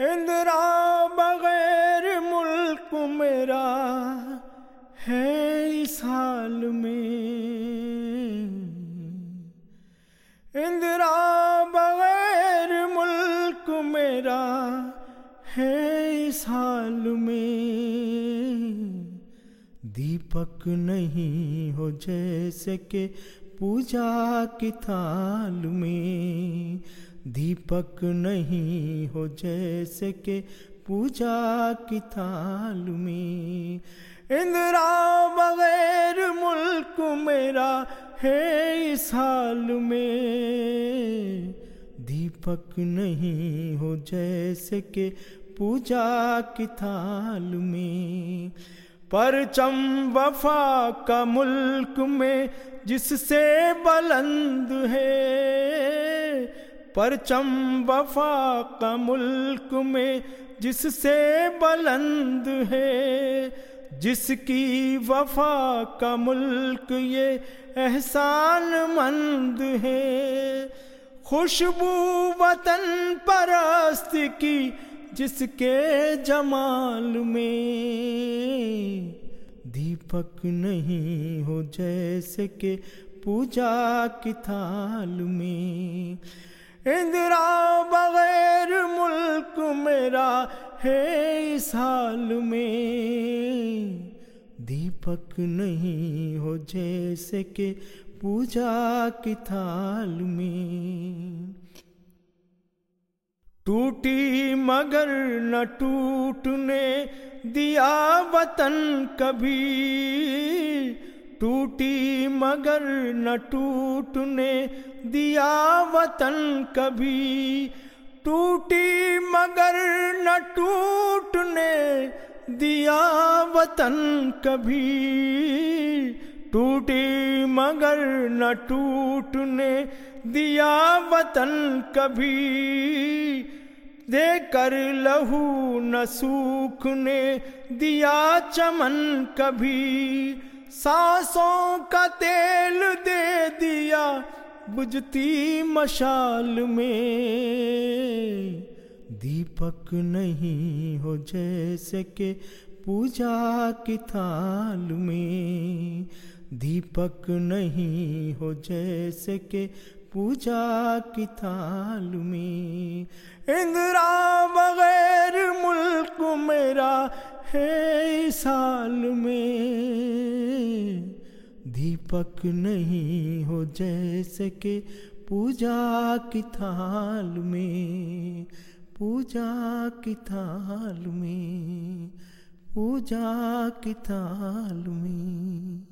इंदिरा बगैर मुल्क मेरा है इस हाल में। इंदिरा बगैर मुल्क मेरा है इस हाल में। दीपक नहीं हो जैसे के पूजा की थाल में। दीपक नहीं हो जैसे के पूजा की थाल में। इंदिरा बगैर मुल्क मेरा है इस हाल में। दीपक नहीं हो जैसे के पूजा की थाल में। परचम वफा का मुल्क में जिससे बुलंद है। परचम वफा का मुल्क में जिससे बुलंद है, जिसकी वफा का मुल्क ये एहसान मंद है। खुशबू वतन परस्त की जिसके जमाल में दीपक नहीं हो जैसे के पूजा की थाल में। इंदिरा बगैर मुल्क मेरा है इस हाल में। दीपक नहीं हो जैसे के पूजा की थाल में। टूटी मगर न टूटने दिया वतन कभी। टूटी मगर न टूटने दिया वतन कभी। टूटी मगर न टूटने दिया वतन कभी। टूटी मगर न टूटने दिया वतन कभी। देकर लहू न सूखने दिया चमन कभी। सांसों का तेल दे दिया बुझती मशाल में। दीपक नहीं हो जैसे के पूजा की थाल में। दीपक नहीं हो जैसे के पूजा की थाल में। इंदिरा बगैर मुल्क मेरा है साल में। दीपक नहीं हो जैसे के पूजा की थाल में, पूजा की थाल में, पूजा की थाल में।